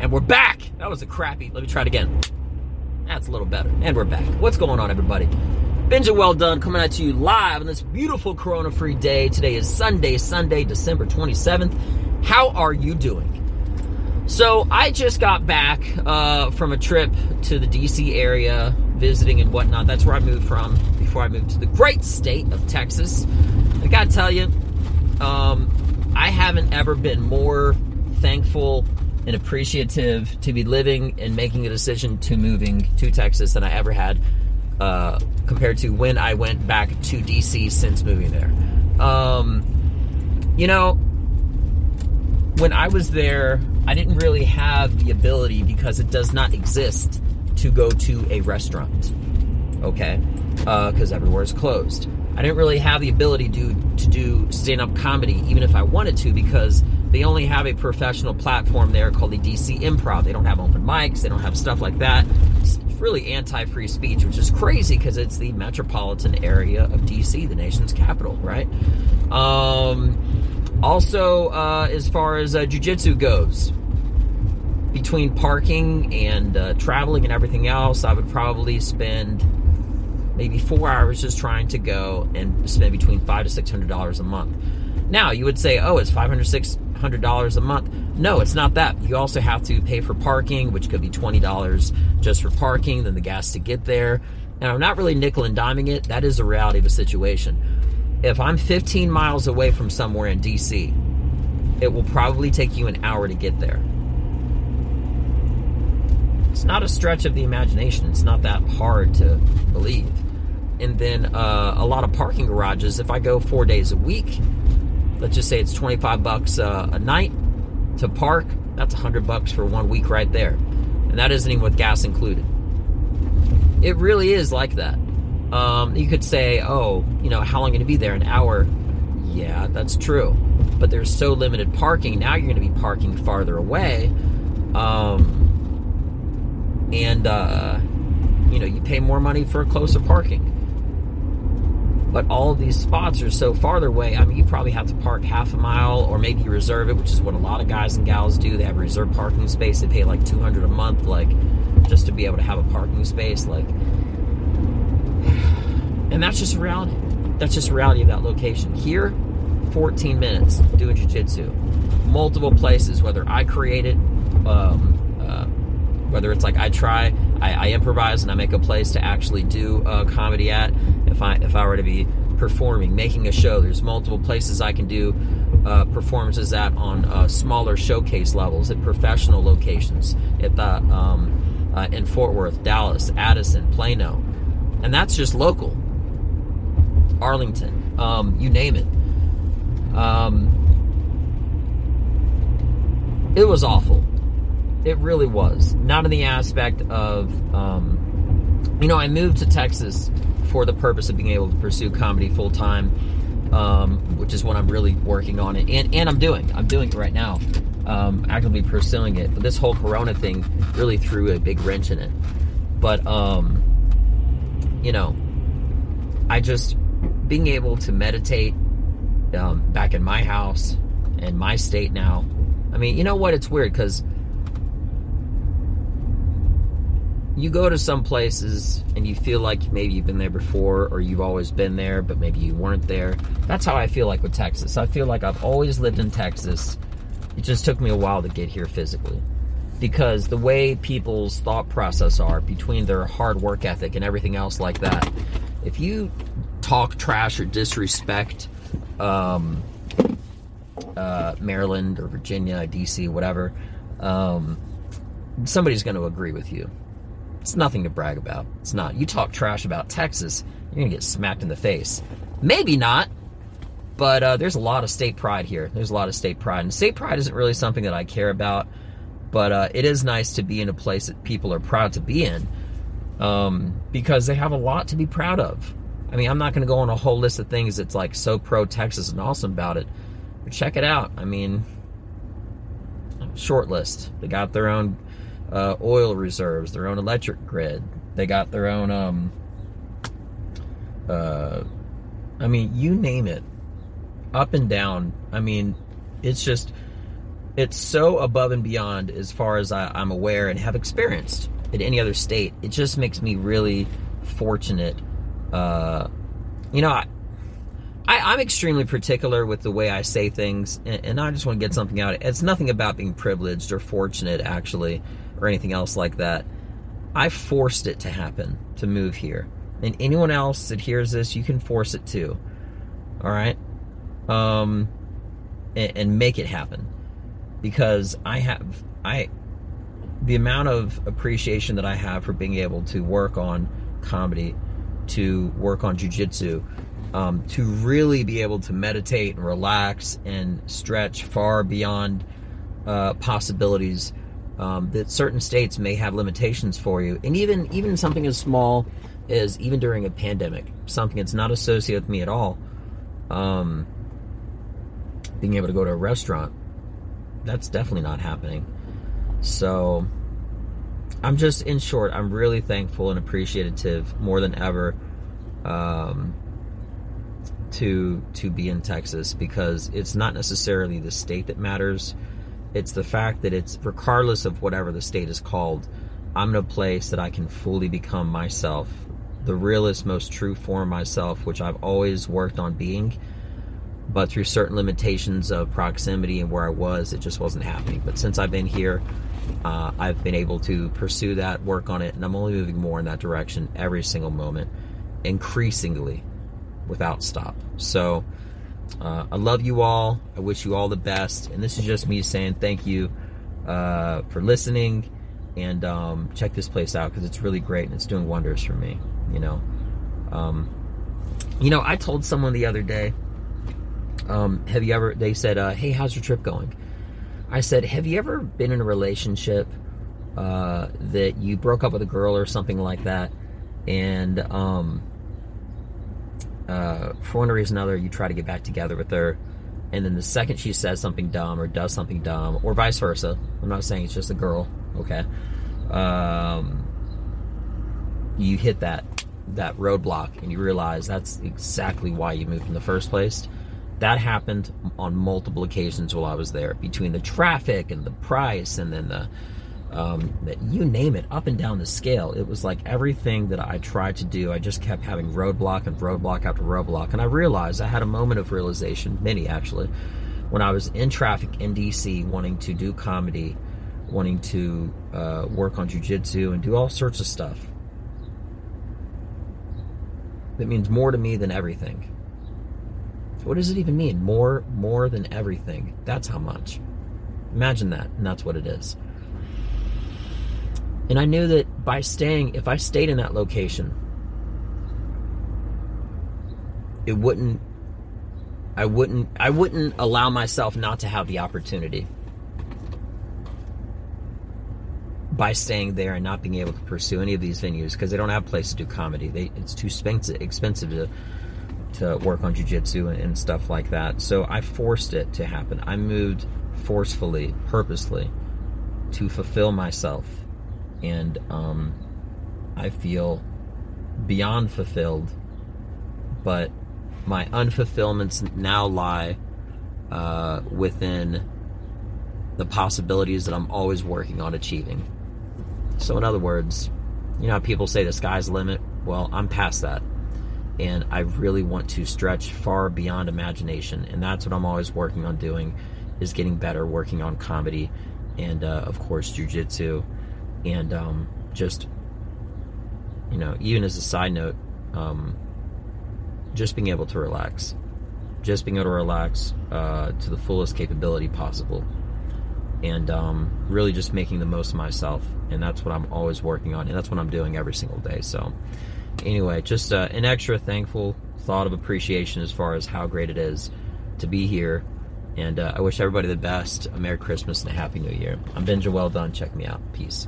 And we're back. That was a crappy. Let me try it again. That's a little better. And we're back. What's going on, everybody? Benja Well Done coming at you live on this beautiful corona free day. Today is Sunday, Sunday, December 27th. How are you doing? So, I just got back uh, from a trip to the DC area, visiting and whatnot. That's where I moved from before I moved to the great state of Texas. I gotta tell you, um, I haven't ever been more thankful and appreciative to be living and making a decision to moving to Texas than I ever had uh, compared to when I went back to DC since moving there. Um, you know, when I was there, I didn't really have the ability because it does not exist to go to a restaurant. Okay, because uh, everywhere is closed. I didn't really have the ability to to do stand up comedy, even if I wanted to, because they only have a professional platform there called the DC Improv. They don't have open mics, they don't have stuff like that. It's really anti free speech, which is crazy because it's the metropolitan area of DC, the nation's capital, right? Um, also, uh, as far as uh, jujitsu goes, between parking and uh, traveling and everything else, I would probably spend maybe four hours just trying to go and spend between five to six hundred dollars a month. Now you would say, oh, it's five hundred six hundred dollars a month. No, it's not that. You also have to pay for parking, which could be twenty dollars just for parking, then the gas to get there. And I'm not really nickel and diming it. That is the reality of a situation. If I'm 15 miles away from somewhere in DC, it will probably take you an hour to get there. It's not a stretch of the imagination. It's not that hard to believe. And then uh, a lot of parking garages, if I go four days a week, let's just say it's 25 bucks uh, a night to park that's 100 bucks for one week right there. And that isn't even with gas included. It really is like that. Um, you could say oh you know how long going to be there? An hour? Yeah that's true. But there's so limited parking now you're going to be parking farther away. Um, and uh, you know you pay more money for closer parking but all these spots are so farther away. I mean, you probably have to park half a mile, or maybe you reserve it, which is what a lot of guys and gals do. They have a reserved parking space. They pay like two hundred a month, like just to be able to have a parking space. Like, and that's just reality. That's just reality of that location. Here, 14 minutes doing jujitsu, multiple places. Whether I create it, um, whether it's like I try, I, I, improvise, and I make a place to actually do uh, comedy at if I if I were to be performing, making a show. There's multiple places I can do uh, performances at on uh, smaller showcase levels at professional locations at the um, uh, in Fort Worth, Dallas, Addison, Plano, and that's just local. Arlington, um, you name it. Um, it was awful. It really was. Not in the aspect of, um, you know, I moved to Texas for the purpose of being able to pursue comedy full time, um, which is what I'm really working on, and and I'm doing. I'm doing it right now, um, actively pursuing it. But this whole Corona thing really threw a big wrench in it. But um, you know, I just being able to meditate um, back in my house and my state now. I mean, you know what? It's weird because you go to some places and you feel like maybe you've been there before or you've always been there, but maybe you weren't there. That's how I feel like with Texas. I feel like I've always lived in Texas. It just took me a while to get here physically. Because the way people's thought process are between their hard work ethic and everything else like that, if you talk trash or disrespect um, uh, Maryland or Virginia, DC, whatever, um, somebody's going to agree with you it's nothing to brag about. It's not. You talk trash about Texas, you're going to get smacked in the face. Maybe not, but uh, there's a lot of state pride here. There's a lot of state pride. And state pride isn't really something that I care about, but uh, it is nice to be in a place that people are proud to be in um, because they have a lot to be proud of. I mean, I'm not going to go on a whole list of things that's like so pro Texas and awesome about it, but check it out. I mean, short list. They got their own uh, oil reserves, their own electric grid. They got their own, um, uh, I mean, you name it, up and down. I mean, it's just, it's so above and beyond as far as I, I'm aware and have experienced in any other state. It just makes me really fortunate. Uh, you know, I, I, am extremely particular with the way I say things, and, and I just want to get something out. It's nothing about being privileged or fortunate, actually, or anything else like that. I forced it to happen to move here. And anyone else that hears this, you can force it too. All right? Um, and, and make it happen. Because I have, I, the amount of appreciation that I have for being able to work on comedy, to work on jujitsu, um, to really be able to meditate and relax and stretch far beyond uh, possibilities um, that certain states may have limitations for you, and even even something as small as even during a pandemic, something that's not associated with me at all. Um, being able to go to a restaurant, that's definitely not happening. So, I'm just, in short, I'm really thankful and appreciative more than ever um, to to be in Texas because it's not necessarily the state that matters it's the fact that it's regardless of whatever the state is called, I'm in a place that I can fully become myself, the realest, most true form myself, which I've always worked on being. But through certain limitations of proximity and where I was, it just wasn't happening. But since I've been here, uh, I've been able to pursue that, work on it, and I'm only moving more in that direction every single moment, increasingly, without stop. So, uh, I love you all. I wish you all the best. And this is just me saying thank you uh, for listening. And um, check this place out because it's really great and it's doing wonders for me. You know, um, you know, I told someone the other day. Um, have you ever? They said, uh, "Hey, how's your trip going?" I said, "Have you ever been in a relationship uh, that you broke up with a girl or something like that, and um, uh, for one reason or another, you try to get back together with her, and then the second she says something dumb or does something dumb, or vice versa, I'm not saying it's just a girl, okay? Um, you hit that that roadblock and you realize that's exactly why you moved in the first place. That happened on multiple occasions while I was there, between the traffic and the price, and then the um, you name it, up and down the scale. It was like everything that I tried to do, I just kept having roadblock and roadblock after roadblock. And I realized I had a moment of realization, many actually, when I was in traffic in DC wanting to do comedy, wanting to uh, work on jujitsu and do all sorts of stuff. That means more to me than everything. What does it even mean? More, more than everything. That's how much. Imagine that, and that's what it is. And I knew that by staying, if I stayed in that location, it wouldn't I wouldn't I wouldn't allow myself not to have the opportunity by staying there and not being able to pursue any of these venues because they don't have a place to do comedy. They, it's too expensive expensive to to work on jujitsu and, and stuff like that. So I forced it to happen. I moved forcefully, purposely, to fulfill myself and um, I feel beyond fulfilled. But my unfulfillments now lie uh, within the possibilities that I'm always working on achieving. So, in other words, you know, people say the sky's the limit. Well, I'm past that. And I really want to stretch far beyond imagination. And that's what I'm always working on doing is getting better, working on comedy and, uh, of course, jujitsu and um, just you know even as a side note um, just being able to relax. Just being able to relax uh, to the fullest capability possible. And um, really just making the most of myself. And that's what i'm always working on. And that's what i'm doing every single day. So anyway just uh, an extra thankful thought of appreciation as far as how great it is to be here. And uh, i wish everybody the best. A merry christmas and a happy new year. I'm benja well done check me out. Peace